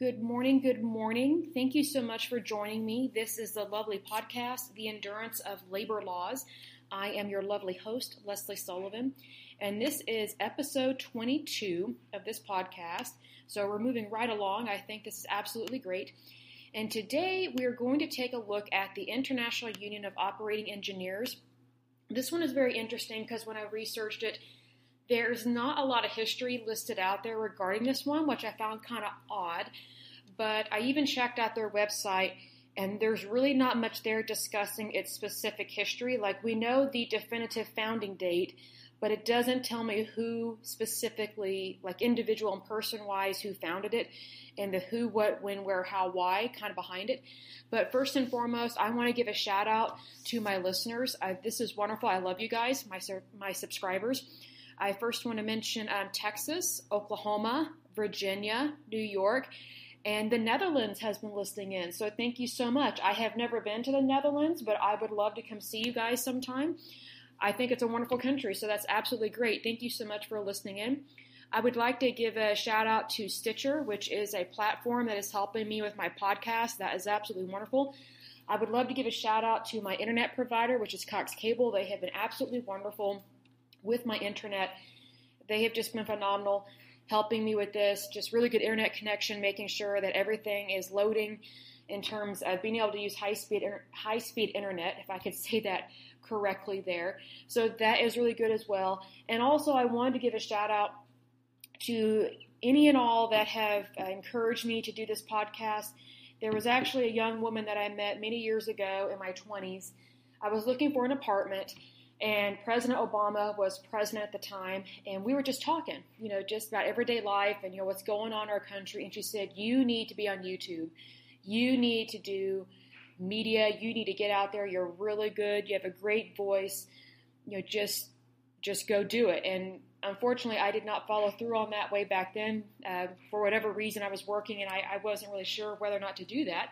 Good morning. Good morning. Thank you so much for joining me. This is the lovely podcast, The Endurance of Labor Laws. I am your lovely host, Lesley Sullivan, and this is episode 22 of this podcast. So we're moving right along. I think this is absolutely great. And today we're going to take a look at the International Union of Operating Engineers. This one is very interesting because when I researched it, there's not a lot of history listed out there regarding this one, which I found kind of odd. But I even checked out their website, and there's really not much there discussing its specific history. Like, we know the definitive founding date, but it doesn't tell me who specifically, like individual and person wise, who founded it and the who, what, when, where, how, why kind of behind it. But first and foremost, I want to give a shout out to my listeners. I, this is wonderful. I love you guys, my, my subscribers. I first want to mention um, Texas, Oklahoma, Virginia, New York, and the Netherlands has been listening in. So thank you so much. I have never been to the Netherlands, but I would love to come see you guys sometime. I think it's a wonderful country, so that's absolutely great. Thank you so much for listening in. I would like to give a shout out to Stitcher, which is a platform that is helping me with my podcast. That is absolutely wonderful. I would love to give a shout out to my internet provider, which is Cox Cable. They have been absolutely wonderful with my internet. They have just been phenomenal helping me with this. Just really good internet connection, making sure that everything is loading in terms of being able to use high speed high speed internet, if I could say that correctly there. So that is really good as well. And also, I wanted to give a shout out to any and all that have uh, encouraged me to do this podcast. There was actually a young woman that I met many years ago in my 20s. I was looking for an apartment and President Obama was president at the time, and we were just talking, you know, just about everyday life and you know what's going on in our country. And she said, "You need to be on YouTube. You need to do media. You need to get out there. You're really good. You have a great voice. You know, just just go do it." And unfortunately, I did not follow through on that way back then. Uh, for whatever reason, I was working, and I, I wasn't really sure whether or not to do that.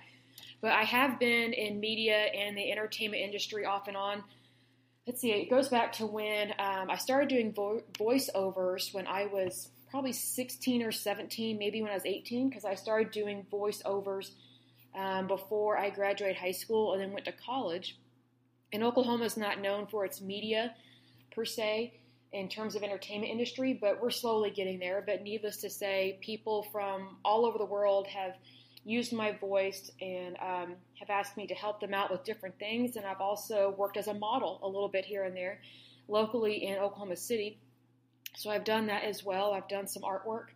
But I have been in media and the entertainment industry off and on let's see, it goes back to when um, I started doing vo- voiceovers when I was probably 16 or 17, maybe when I was 18, because I started doing voiceovers um, before I graduated high school and then went to college. And Oklahoma is not known for its media per se in terms of entertainment industry, but we're slowly getting there. But needless to say, people from all over the world have used my voice and um, have asked me to help them out with different things. And I've also worked as a model a little bit here and there locally in Oklahoma City. So I've done that as well. I've done some artwork.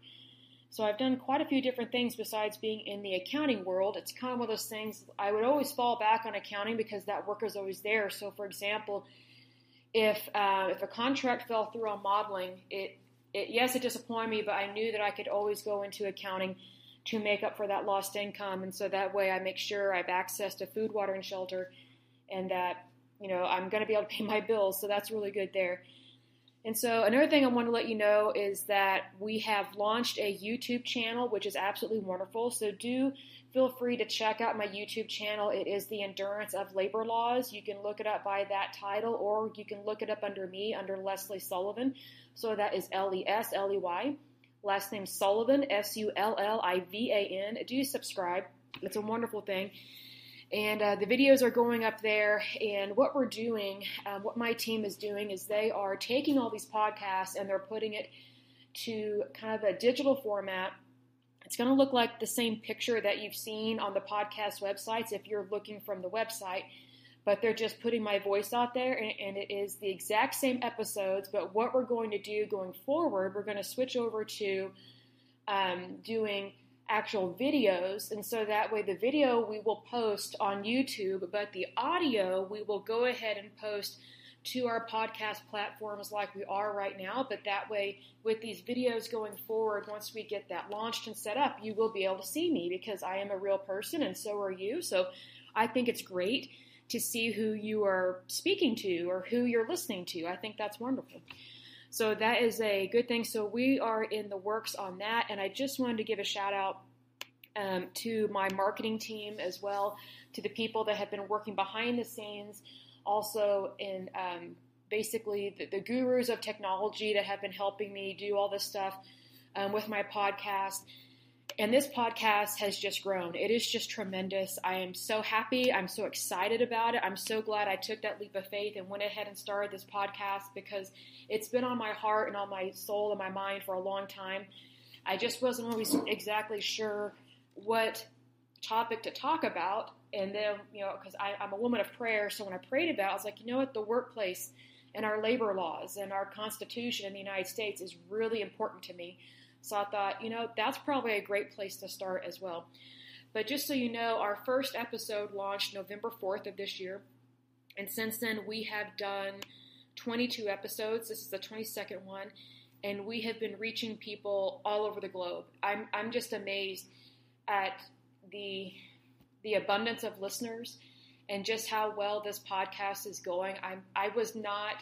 So I've done quite a few different things besides being in the accounting world. It's kind of one of those things I would always fall back on accounting because that work is always there. So for example, if uh, if a contract fell through on modeling, it, it yes it disappointed me, but I knew that I could always go into accounting to make up for that lost income. And so that way I make sure I have access to food, water, and shelter and that, you know, I'm going to be able to pay my bills. So that's really good there. And so another thing I want to let you know is that we have launched a YouTube channel, which is absolutely wonderful. So do feel free to check out my YouTube channel. It is The Endurance of Labor Laws. You can look it up by that title, or you can look it up under me, under Lesley Sullivan. So that is L E S L E Y last name Sullivan, S U L L I V A N. Do subscribe. It's a wonderful thing. And uh, the videos are going up there. And what we're doing, um, what my team is doing, is they are taking all these podcasts and they're putting it to kind of a digital format. It's going to look like the same picture that you've seen on the podcast websites if you're looking from the website but they're just putting my voice out there and, and, it is the exact same episodes but what we're going to do going forward we're going to switch over to um, doing actual videos and so that way the video we will post on youtube but the audio we will go ahead and post to our podcast platforms like we are right now but that way with these videos going forward once we get that launched and set up you will be able to see me because i am a real person and so are you so i think it's great to see who you are speaking to or who you're listening to. I think that's wonderful. So that is a good thing. So we are in the works on that, and I just wanted to give a shout out um, to my marketing team as well, to the people that have been working behind the scenes, also in um, basically the, the, gurus of technology that have been helping me do all this stuff um, with my podcast. And this podcast has just grown. It is just tremendous. I am so happy. I'm so excited about it. I'm so glad I took that leap of faith and went ahead and started this podcast because it's been on my heart and on my soul and my mind for a long time. I just wasn't always exactly sure what topic to talk about. And then, you know, because I'm a woman of prayer, so when I prayed about it, I was like, you know what, the workplace and our labor laws and our Constitution in the United States is really important to me. So I thought, you know, that's probably a great place to start as well. But just so you know, our first episode launched November 4th of this year. And since then, we have done 22 episodes. This is the 22nd one. And we have been reaching people all over the globe. I'm, I'm just amazed at the, the abundance of listeners and just how well this podcast is going. I, I was not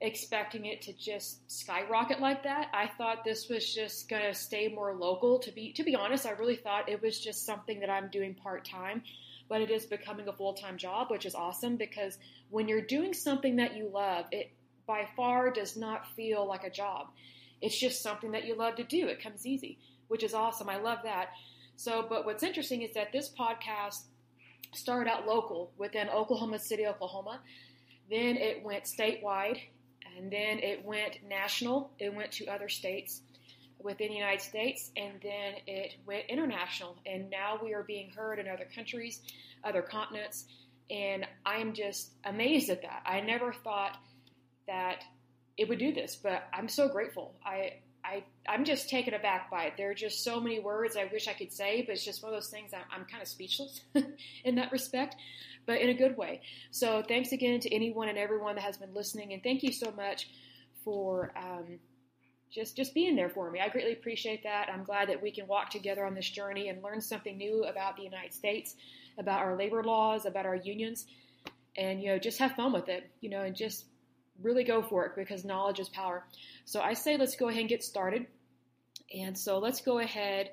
expecting it to just skyrocket like that. I thought this was just going to stay more local. To be to be honest, I really thought it was just something that I'm doing part time, but it is becoming a full time job, which is awesome because when you're doing something that you love, it by far does not feel like a job. It's just something that you love to do. It comes easy, which is awesome. I love that. So, but what's interesting is that this podcast started out local within Oklahoma City, Oklahoma. Then it went statewide and then it went national, it went to other states within the United States, and then it went international. And now we are being heard in other countries, other continents, and I am just amazed at that. I never thought that it would do this, but I'm so grateful. I I, I'm just taken aback by it. There are just so many words I wish I could say, but it's just one of those things I'm, I'm kind of speechless in that respect but in a good way. So thanks again to anyone and everyone that has been listening, and thank you so much for um, just just being there for me. I greatly appreciate that. I'm glad that we can walk together on this journey and learn something new about the United States, about our labor laws, about our unions, and you know just have fun with it. You know, and just really go for it because knowledge is power. So I say let's go ahead and get started. And so let's go ahead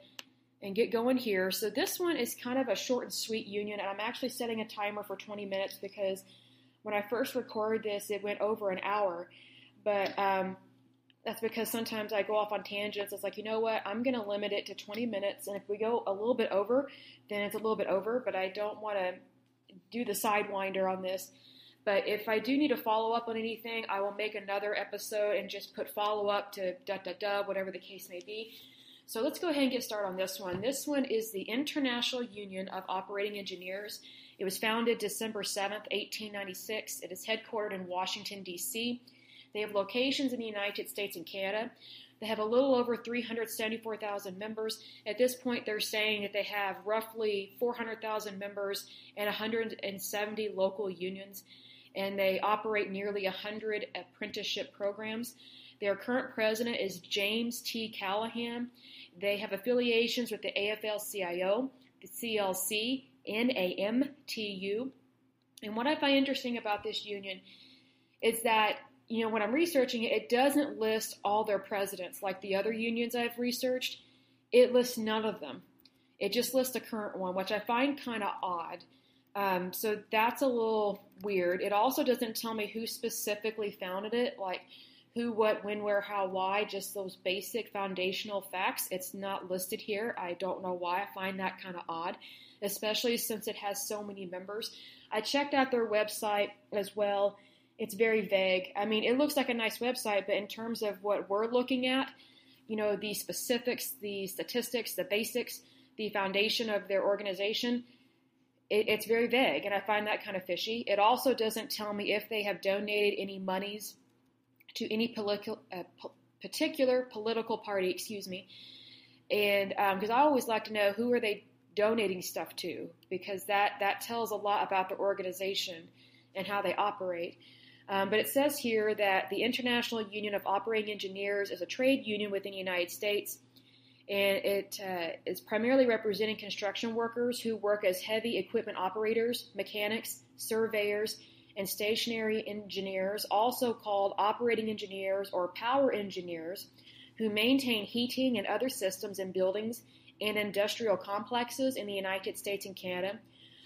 and get going here. So this one is kind of a short and sweet union, and I'm actually setting a timer for 20 minutes because when I first recorded this, it went over an hour. But um, that's because sometimes I go off on tangents. It's like, you know what? I'm going to limit it to 20 minutes, and if we go a little bit over, then it's a little bit over. But I don't want to do the sidewinder on this. But if I do need to follow up on anything, I will make another episode and just put follow up to da da da, whatever the case may be. So let's go ahead and get started on this one. This one is the International Union of Operating Engineers. It was founded December 7th, 1896. It is headquartered in Washington, D.C. They have locations in the United States and Canada. They have a little over 374,000 members. At this point, they're saying that they have roughly 400,000 members and 170 local unions, and they operate nearly 100 apprenticeship programs. Their current president is James T. Callahan. They have affiliations with the AFL CIO, the CLC, NABTU. And what I find interesting about this union is that, you know, when I'm researching it, it doesn't list all their presidents like the other unions I've researched. It lists none of them. It just lists the current one, which I find kind of odd. Um, so that's a little weird. It also doesn't tell me who specifically founded it. Like, who, what, when, where, how, why, just those basic foundational facts. It's not listed here. I don't know why. I find that kind of odd, especially since it has so many members. I checked out their website as well. It's very vague. I mean, it looks like a nice website, but in terms of what we're looking at, you know, the specifics, the statistics, the basics, the foundation of their organization, it, it's very vague, and I find that kind of fishy. It also doesn't tell me if they have donated any monies to any political, uh, po- particular political party, excuse me. And because um, I always like to know who are they donating stuff to, because that, that tells a lot about the organization and how they operate. Um, but it says here that the International Union of Operating Engineers is a trade union within the United States, and it uh, is primarily representing construction workers who work as heavy equipment operators, mechanics, surveyors, and stationary engineers, also called operating engineers or power engineers, who maintain heating and other systems in buildings and industrial complexes in the United States and Canada.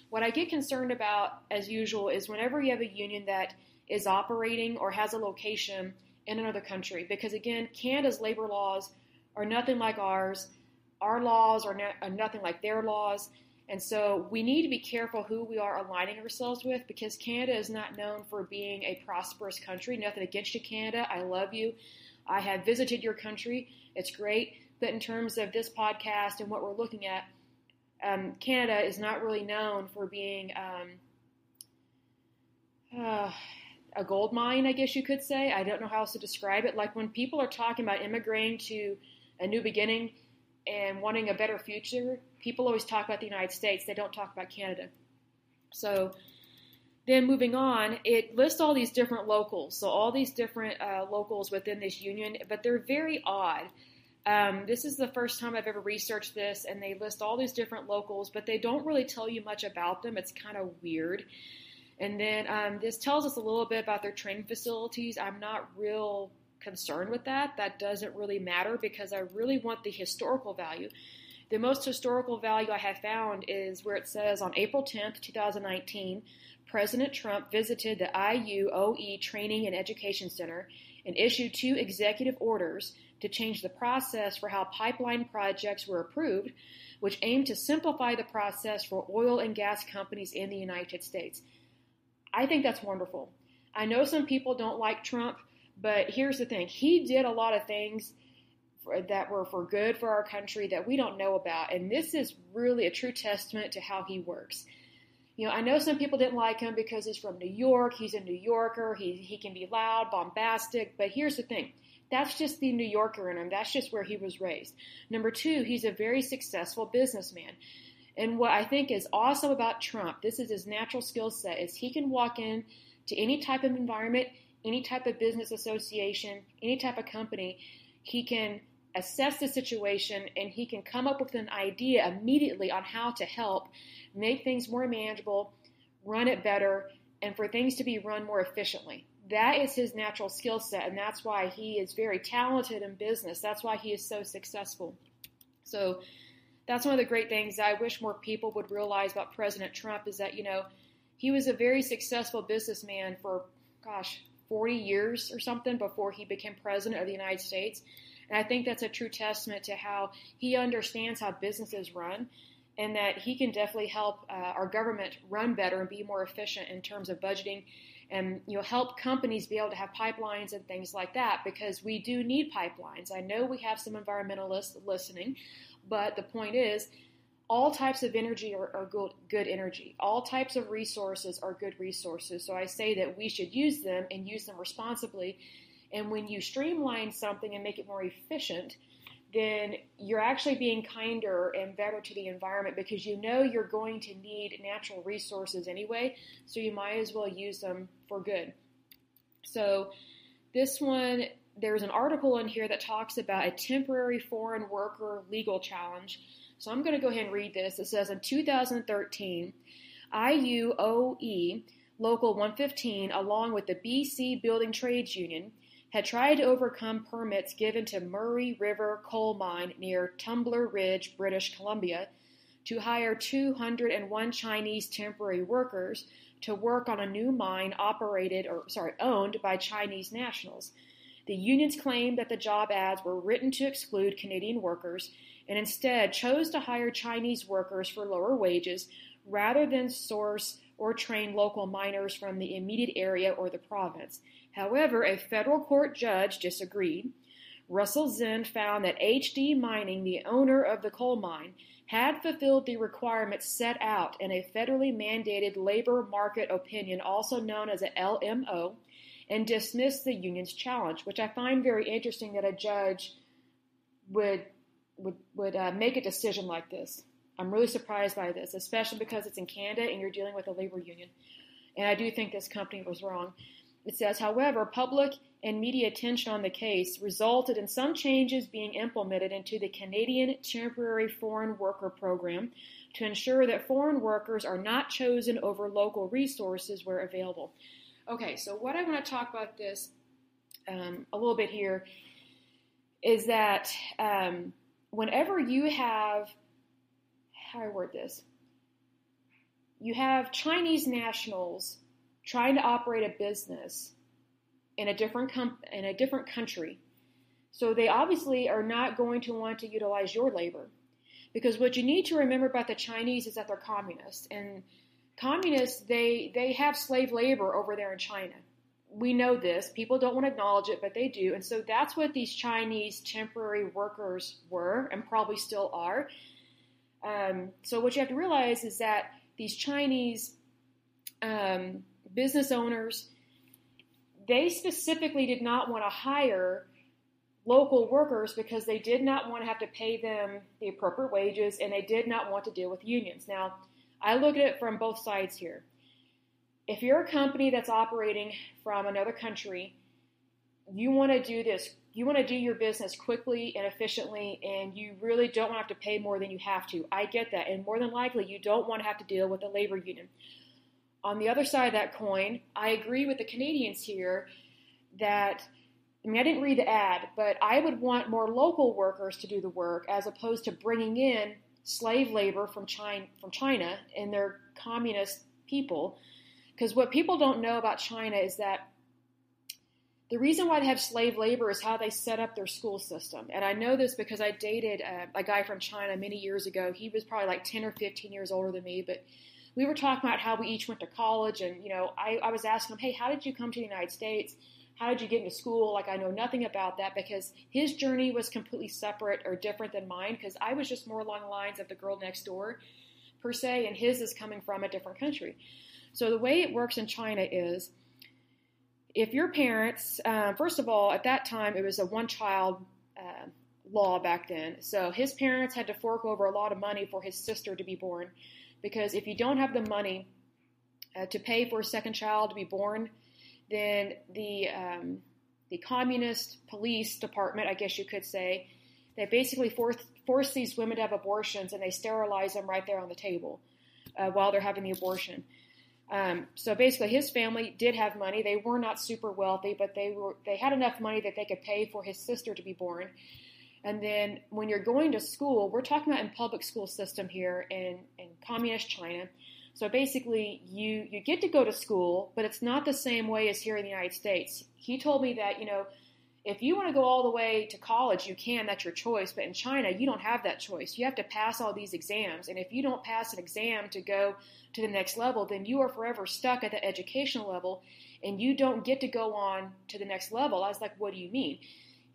What I get concerned about, as usual, is whenever you have a union that is operating or has a location in another country, because again, Canada's labor laws are nothing like ours. our laws are, no, are nothing like their laws. And so we need to be careful who we are aligning ourselves with because Canada is not known for being a prosperous country. Nothing against you, Canada. I love you. I have visited your country. It's great. But in terms of this podcast and what we're looking at, um, Canada is not really known for being um, uh, a gold mine, I guess you could say. I don't know how else to describe it. Like when people are talking about immigrating to a new beginning and wanting a better future, people always talk about the United States. They don't talk about Canada. So then moving on, it lists all these different locals. So all these different uh, locals within this union, but they're very odd. Um, this is the first time I've ever researched this, and they list all these different locals, but they don't really tell you much about them. It's kind of weird. And then um, this tells us a little bit about their training facilities. I'm not real concerned with that. That doesn't really matter because I really want the historical value. The most historical value I have found is where it says on April 10th, 2019, President Trump visited the IUOE Training and Education Center and issued two executive orders to change the process for how pipeline projects were approved, which aimed to simplify the process for oil and gas companies in the United States. I think that's wonderful. I know some people don't like Trump, but here's the thing he did a lot of things for, that were for good for our country that we don't know about. And this is really a true testament to how he works. You know, I know some people didn't like him because he's from New York. He's a New Yorker. He, he can be loud, bombastic. But here's the thing that's just the New Yorker in him. That's just where he was raised. Number two, he's a very successful businessman. And what I think is awesome about Trump, this is his natural skill set, is he can walk in to any type of environment, any type of business association, any type of company. He can assess the situation and he can come up with an idea immediately on how to help make things more manageable, run it better, and for things to be run more efficiently. That is his natural skill set, and that's why he is very talented in business. That's why he is so successful. So, that's one of the great things I wish more people would realize about President Trump is that, you know, he was a very successful businessman for, gosh, 40 years or something before he became president of the United States. And I think that's a true testament to how he understands how businesses run and that he can definitely help uh, our government run better and be more efficient in terms of budgeting and you know help companies be able to have pipelines and things like that because we do need pipelines. I know we have some environmentalists listening, but the point is, all types of energy are, are good, good energy. All types of resources are good resources. So I say that we should use them and use them responsibly. And when you streamline something and make it more efficient, then you're actually being kinder and better to the environment because you know you're going to need natural resources anyway, so you might as well use them for good. So, this one there's an article in here that talks about a temporary foreign worker legal challenge. So I'm going to go ahead and read this. It says in 2013, IUOE Local 115, along with the BC Building Trades Union, had tried to overcome permits given to Murray River Coal Mine near Tumbler Ridge, British Columbia, to hire 201 Chinese temporary workers to work on a new mine operated or sorry owned by Chinese nationals. The unions claimed that the job ads were written to exclude Canadian workers and instead chose to hire Chinese workers for lower wages rather than source or train local miners from the immediate area or the province. However, a federal court judge disagreed. Russel Zinn found that HD Mining, the owner of the coal mine, had fulfilled the requirements set out in a federally mandated labor market opinion, also known as a LMO, and dismissed the union's challenge, which I find very interesting that a judge would would would uh, make a decision like this. I'm really surprised by this, especially because it's in Canada and you're dealing with a labor union. And I do think this company was wrong. It says, however, public and media attention on the case resulted in some changes being implemented into the Canadian Temporary Foreign Worker Program to ensure that foreign workers are not chosen over local resources where available. Okay, so what I want to talk about this um, a little bit here is that um, whenever you have, how do I word this? You have Chinese nationals trying to operate a business in a different com- in a different country. So they obviously are not going to want to utilize your labor. Because what you need to remember about the Chinese is that they're communists. And communists, they, they have slave labor over there in China. We know this. People don't want to acknowledge it, but they do. And so that's what these Chinese temporary workers were and probably still are. Um, so what you have to realize is that these Chinese um, business owners, they specifically did not want to hire local workers because they did not want to have to pay them the appropriate wages and they did not want to deal with unions. Now, I look at it from both sides here. If you're a company that's operating from another country, you want to do this, you want to do your business quickly and efficiently, and you really don't want to have to pay more than you have to. I get that. And more than likely, you don't want to have to deal with a labor union. On the other side of that coin, I agree with the Canadians here that I mean, I didn't read the ad, but I would want more local workers to do the work as opposed to bringing in slave labor from China, from China and their communist people. Because what people don't know about China is that the reason why they have slave labor is how they set up their school system. And I know this because I dated a, a guy from China many years ago. He was probably like 10 or 15 years older than me, but we were talking about how we each went to college. And, you know, I, I was asking him, hey, how did you come to the United States? How did you get into school? Like, I know nothing about that because his journey was completely separate or different than mine because I was just more along the lines of the girl next door, per se, and his is coming from a different country. So, the way it works in China is if your parents, uh, first of all, at that time, it was a one child uh, law back then. So, his parents had to fork over a lot of money for his sister to be born because if you don't have the money uh, to pay for a second child to be born, then the um, the communist police department, I guess you could say, they basically force force these women to have abortions and they sterilize them right there on the table uh, while they're having the abortion. Um, so basically, his family did have money. They were not super wealthy, but they were they had enough money that they could pay for his sister to be born. And then when you're going to school, we're talking about in public school system here in, in communist China. So basically, you you get to go to school, but it's not the same way as here in the United States. He told me that you know, if you want to go all the way to college, you can. That's your choice. But in China, you don't have that choice. You have to pass all these exams, and if you don't pass an exam to go to the next level, then you are forever stuck at the educational level, and you don't get to go on to the next level. I was like, what do you mean?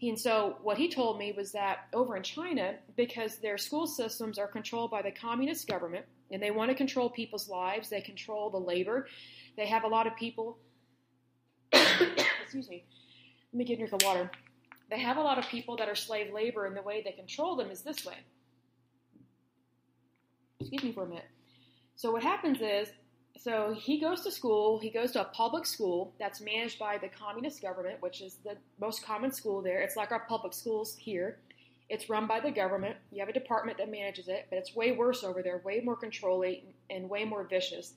And so what he told me was that over in China, because their school systems are controlled by the communist government and they want to control people's lives, they control the labor. They have a lot of people. excuse me. Let me get a drink of water. They have a lot of people that are slave labor, and the way they control them is this way. Excuse me for a minute. So what happens is so he goes to school. He goes to a public school that's managed by the communist government, which is the most common school there. It's like our public schools here. It's run by the government. You have a department that manages it, but it's way worse over there, way more controlling and way more vicious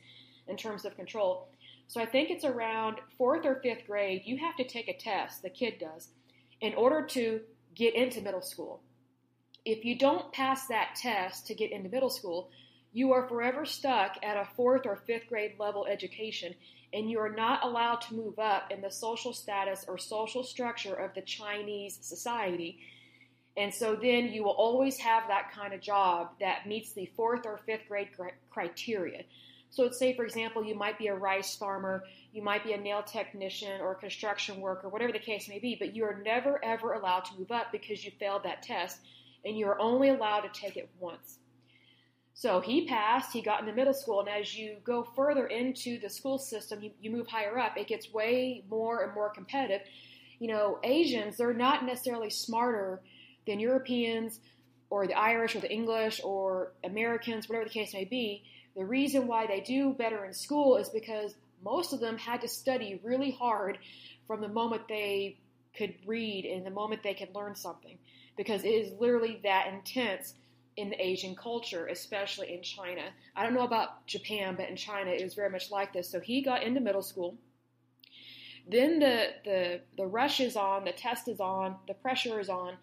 in terms of control. So I think it's around fourth or fifth grade, you have to take a test, the kid does, in order to get into middle school. If you don't pass that test to get into middle school, you are forever stuck at a fourth or fifth grade level education, and you are not allowed to move up in the social status or social structure of the Chinese society. And so then you will always have that kind of job that meets the fourth or fifth grade criteria. So let's say, for example, you might be a rice farmer, you might be a nail technician or a construction worker, whatever the case may be, but you are never ever allowed to move up because you failed that test, and you are only allowed to take it once. So he passed, he got into middle school, and as you go further into the school system, you, you move higher up, it gets way more and more competitive. You know, Asians, they're not necessarily smarter than Europeans or the Irish or the English or Americans, whatever the case may be. The reason why they do better in school is because most of them had to study really hard from the moment they could read and the moment they could learn something because it is literally that intense in the Asian culture, especially in China. I don't know about Japan, but in China it was very much like this. So he got into middle school. Then the, the, the rush is on, the test is on, the pressure is on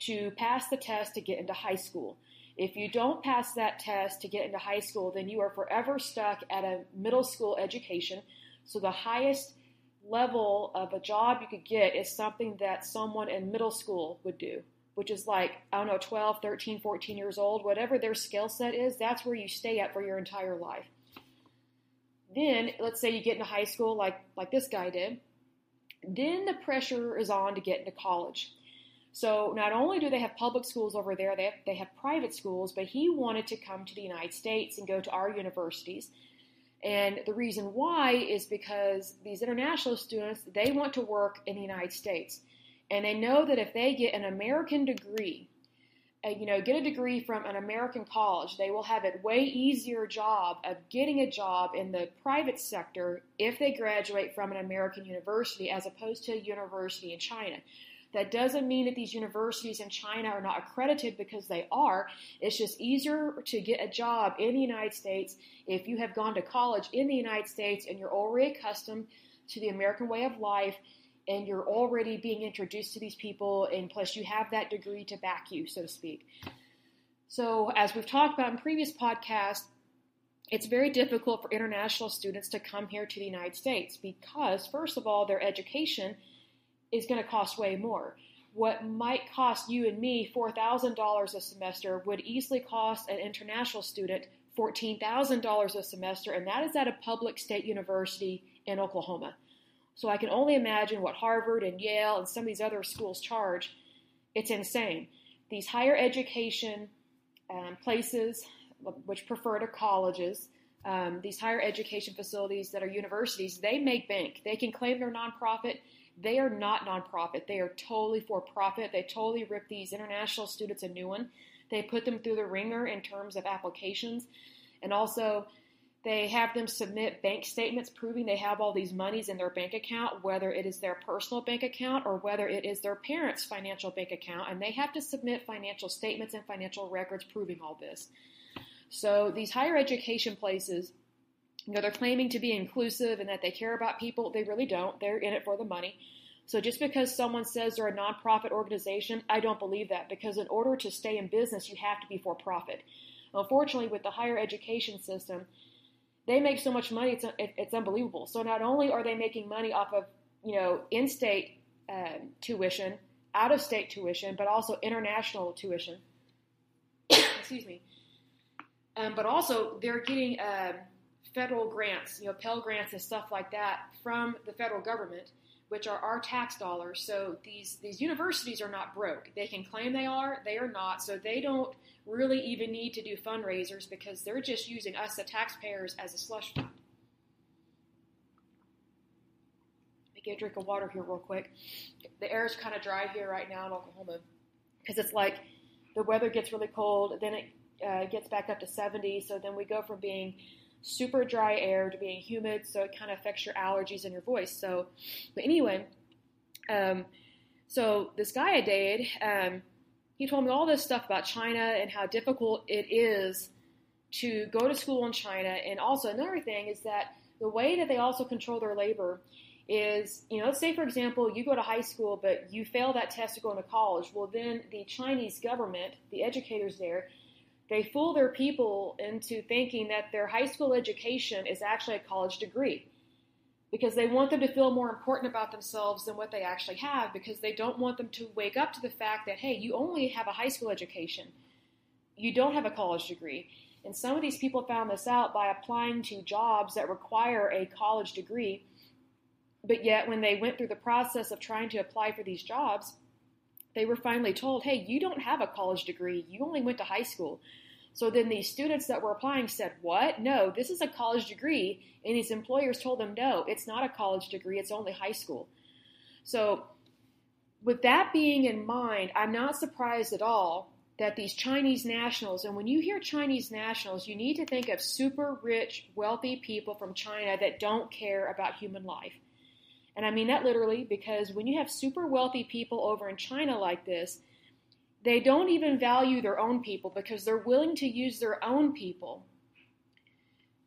to pass the test to get into high school. If you don't pass that test to get into high school, then you are forever stuck at a middle school education. So the highest level of a job you could get is something that someone in middle school would do which is like, I don't know, 12, 13, 14 years old, whatever their skill set is, that's where you stay at for your entire life. Then, let's say you get into high school like, like this guy did, then the pressure is on to get into college. So not only do they have public schools over there, they have, they have private schools, but he wanted to come to the United States and go to our universities. And the reason why is because these international students, they want to work in the United States. And they know that if they get an American degree, uh, you know, get a degree from an American college, they will have a way easier job of getting a job in the private sector if they graduate from an American university as opposed to a university in China. That doesn't mean that these universities in China are not accredited because they are. It's just easier to get a job in the United States if you have gone to college in the United States and you're already accustomed to the American way of life and you're already being introduced to these people, and plus you have that degree to back you, so to speak. So, as we've talked about in previous podcasts, it's very difficult for international students to come here to the United States because, first of all, their education is going to cost way more. What might cost you and me $4,000 a semester would easily cost an international student $14,000 a semester, and that is at a public state university in Oklahoma. So I can only imagine what Harvard and Yale and some of these other schools charge. It's insane. These higher education um, places, which prefer to colleges, um, these higher education facilities that are universities, they make bank. They can claim they're nonprofit. They are not nonprofit. They are totally for profit. They totally rip these international students a new one. They put them through the ringer in terms of applications. And also, they have them submit bank statements proving they have all these monies in their bank account, whether it is their personal bank account or whether it is their parents' financial bank account. And they have to submit financial statements and financial records proving all this. So these higher education places, you know, they're claiming to be inclusive and that they care about people. They really don't. They're in it for the money. So just because someone says they're a nonprofit organization, I don't believe that because in order to stay in business, you have to be for profit. Unfortunately, with the higher education system, they make so much money, it's, it's unbelievable. So not only are they making money off of, you know, in-state um, tuition, out-of-state tuition, but also international tuition. Excuse me. Um, but also they're getting um, federal grants, you know, Pell grants and stuff like that from the federal government, which are our tax dollars. So these these universities are not broke. They can claim they are, they are not. So they don't really even need to do fundraisers because they're just using us, the taxpayers, as a slush fund. Let me get a drink of water here real quick. The air is kind of dry here right now in Oklahoma because it's like the weather gets really cold, then it uh, gets back up to 70. So then we go from being super dry air to being humid, so it kind of affects your allergies and your voice. So, but anyway, um, so this guy I dated, um, he told me all this stuff about China and how difficult it is to go to school in China. And also another thing is that the way that they also control their labor is, you know, let's say for example, you go to high school, but you fail that test to go into college. Well, then the Chinese government, the educators there, they fool their people into thinking that their high school education is actually a college degree because they want them to feel more important about themselves than what they actually have because they don't want them to wake up to the fact that, hey, you only have a high school education. You don't have a college degree. And some of these people found this out by applying to jobs that require a college degree. But yet, when they went through the process of trying to apply for these jobs, they were finally told, hey, you don't have a college degree. You only went to high school. So then these students that were applying said, What? No, this is a college degree. And these employers told them, No, it's not a college degree, it's only high school. So, with that being in mind, I'm not surprised at all that these Chinese nationals, and when you hear Chinese nationals, you need to think of super rich, wealthy people from China that don't care about human life. And I mean that literally because when you have super wealthy people over in China like this, they don't even value their own people because they're willing to use their own people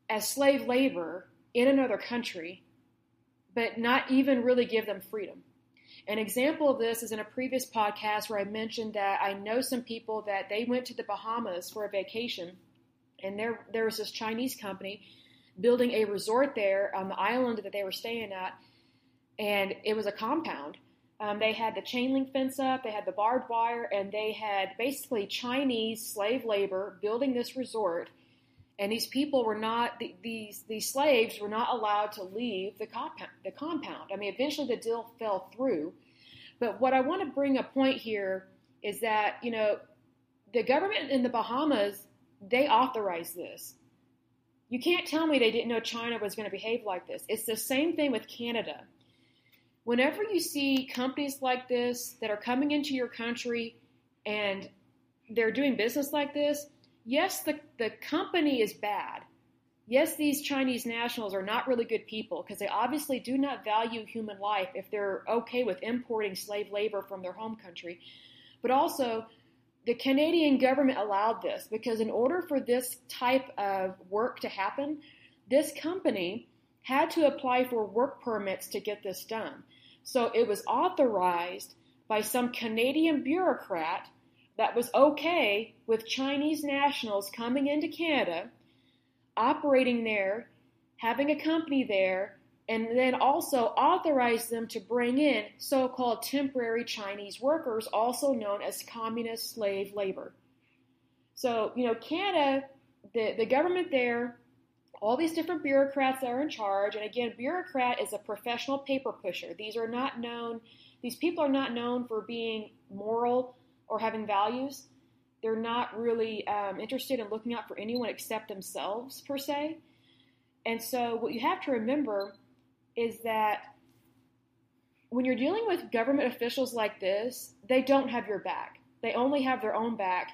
as slave labor in another country, but not even really give them freedom. An example of this is in a previous podcast where I mentioned that I know some people that they went to the Bahamas for a vacation, and there there was this Chinese company building a resort there on the island that they were staying at, and it was a compound Um, they had the chain link fence up, they had the barbed wire, and they had basically Chinese slave labor building this resort. And these people were not these these slaves were not allowed to leave the compound. The compound. I mean, eventually the deal fell through. But what I want to bring a point here is that you know the government in the Bahamas they authorized this. You can't tell me they didn't know China was going to behave like this. It's the same thing with Canada whenever you see companies like this that are coming into your country and they're doing business like this, yes, the, the company is bad. Yes, these Chinese nationals are not really good people because they obviously do not value human life if they're okay with importing slave labor from their home country. But also, the Canadian government allowed this because, in order for this type of work to happen, this company had to apply for work permits to get this done. So it was authorized by some Canadian bureaucrat that was okay with Chinese nationals coming into Canada, operating there, having a company there, and then also authorized them to bring in so called temporary Chinese workers, also known as communist slave labor. So, you know, Canada, the, the government there all these different bureaucrats that are in charge. And again, bureaucrat is a professional paper pusher. These are not known, these people are not known for being moral or having values. They're not really um, interested in looking out for anyone except themselves, per se. And so, what you have to remember is that when you're dealing with government officials like this, they don't have your back. They only have their own back,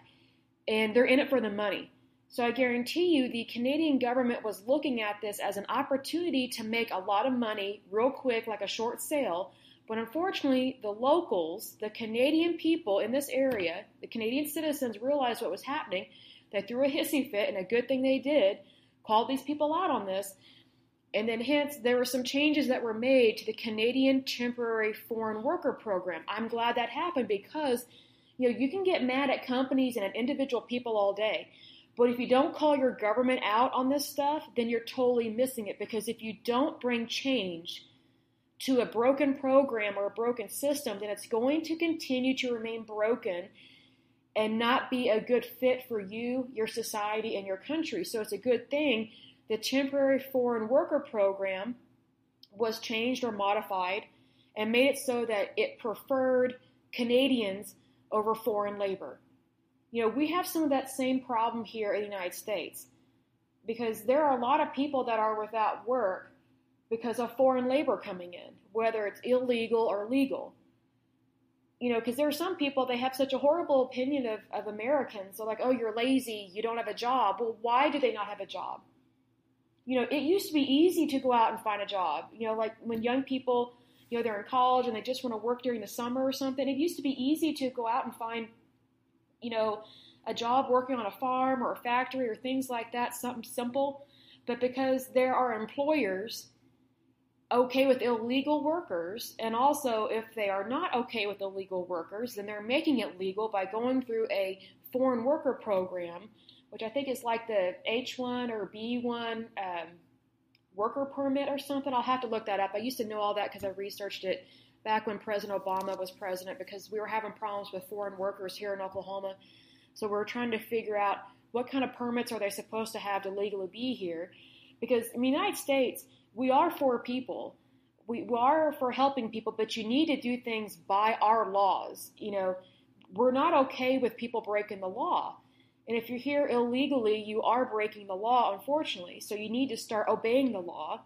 and they're in it for the money. So I guarantee you the Canadian government was looking at this as an opportunity to make a lot of money real quick, like a short sale. But unfortunately, the locals, the Canadian people in this area, the Canadian citizens realized what was happening. They threw a hissy fit, and a good thing they did, called these people out on this. And then, hence, there were some changes that were made to the Canadian Temporary Foreign Worker Program. I'm glad that happened because, you know, you can get mad at companies and at individual people all day. But if you don't call your government out on this stuff, then you're totally missing it because if you don't bring change to a broken program or a broken system, then it's going to continue to remain broken and not be a good fit for you, your society, and your country. So it's a good thing the temporary foreign worker program was changed or modified and made it so that it preferred Canadians over foreign labor. You know, we have some of that same problem here in the United States because there are a lot of people that are without work because of foreign labor coming in, whether it's illegal or legal. You know, because there are some people, they have such a horrible opinion of, of Americans. They're like, oh, you're lazy, you don't have a job. Well, why do they not have a job? You know, it used to be easy to go out and find a job. You know, like when young people, you know, they're in college and they just want to work during the summer or something, it used to be easy to go out and find you know, a job working on a farm or a factory or things like that, something simple. But because there are employers okay with illegal workers, and also if they are not okay with illegal workers, then they're making it legal by going through a foreign worker program, which I think is like the H1 or B1 um, worker permit or something. I'll have to look that up. I used to know all that because I researched it back when President Obama was president because we were having problems with foreign workers here in Oklahoma. So we are trying to figure out what kind of permits are they supposed to have to legally be here. Because in the United States, we are for people. We, we are for helping people, but you need to do things by our laws. You know, we're not okay with people breaking the law. And if you're here illegally, you are breaking the law, unfortunately. So you need to start obeying the law.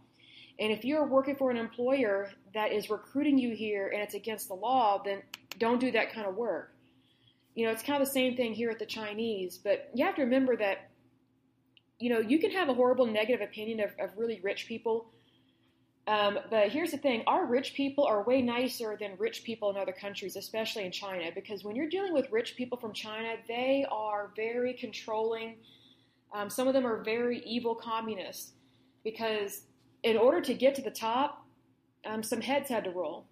And if you're working for an employer that is recruiting you here and it's against the law, then don't do that kind of work. You know, it's kind of the same thing here at the Chinese, but you have to remember that, you know, you can have a horrible negative opinion of, of really rich people. Um, but here's the thing our rich people are way nicer than rich people in other countries, especially in China, because when you're dealing with rich people from China, they are very controlling. Um, some of them are very evil communists because in order to get to the top, um, some heads had to roll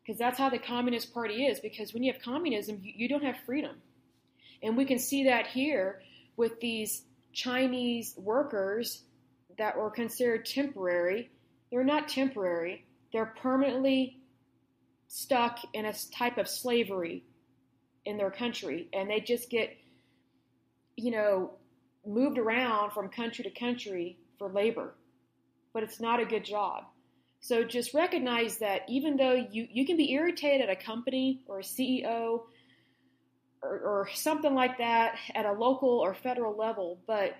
because that's how the Communist Party is. Because when you have communism, you, you don't have freedom. And we can see that here with these Chinese workers that were considered temporary. They're not temporary, they're permanently stuck in a type of slavery in their country and they just get, you know, moved around from country to country for labor. But it's not a good job. So just recognize that even though you, you can be irritated at a company or a CEO or, or something like that at a local or federal level, but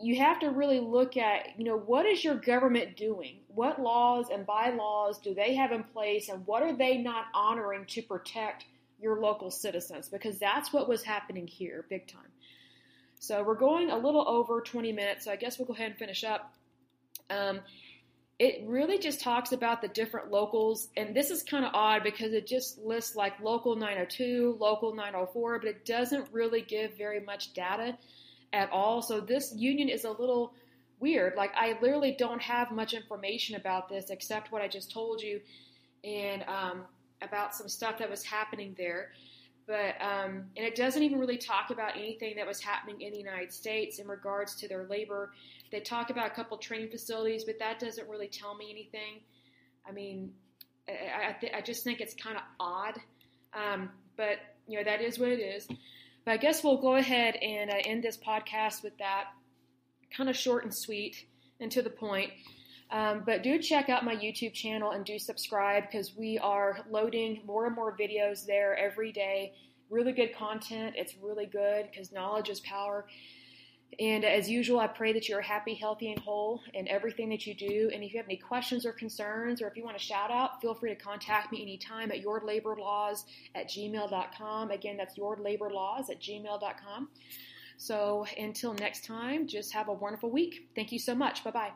you have to really look at, you know, what is your government doing? What laws and bylaws do they have in place and what are they not honoring to protect your local citizens? Because that's what was happening here, big time. So we're going a little over 20 minutes, so I guess we'll go ahead and finish up. Um, it really just talks about the different locals, and this is kind of odd because it just lists like local 902, local 904, but it doesn't really give very much data at all. So this union is a little weird. Like I literally don't have much information about this except what I just told you, and um, about some stuff that was happening there. But um, and it doesn't even really talk about anything that was happening in the United States in regards to their labor. They talk about a couple training facilities, but that doesn't really tell me anything. I mean, I, I, th- I just think it's kind of odd. Um, but you know that is what it is. But I guess we'll go ahead and uh, end this podcast with that. Kind of short and sweet and to the point. Um, but do check out my YouTube channel and do subscribe because we are loading more and more videos there every day. Really good content. It's really good because knowledge is power. And as usual, I pray that you're happy, healthy, and whole in everything that you do. And if you have any questions or concerns, or if you want to shout out, feel free to contact me anytime at yourlaborlaws at gmail.com. Again, that's yourlaborlaws at gmail.com. So until next time, just have a wonderful week. Thank you so much. Bye bye.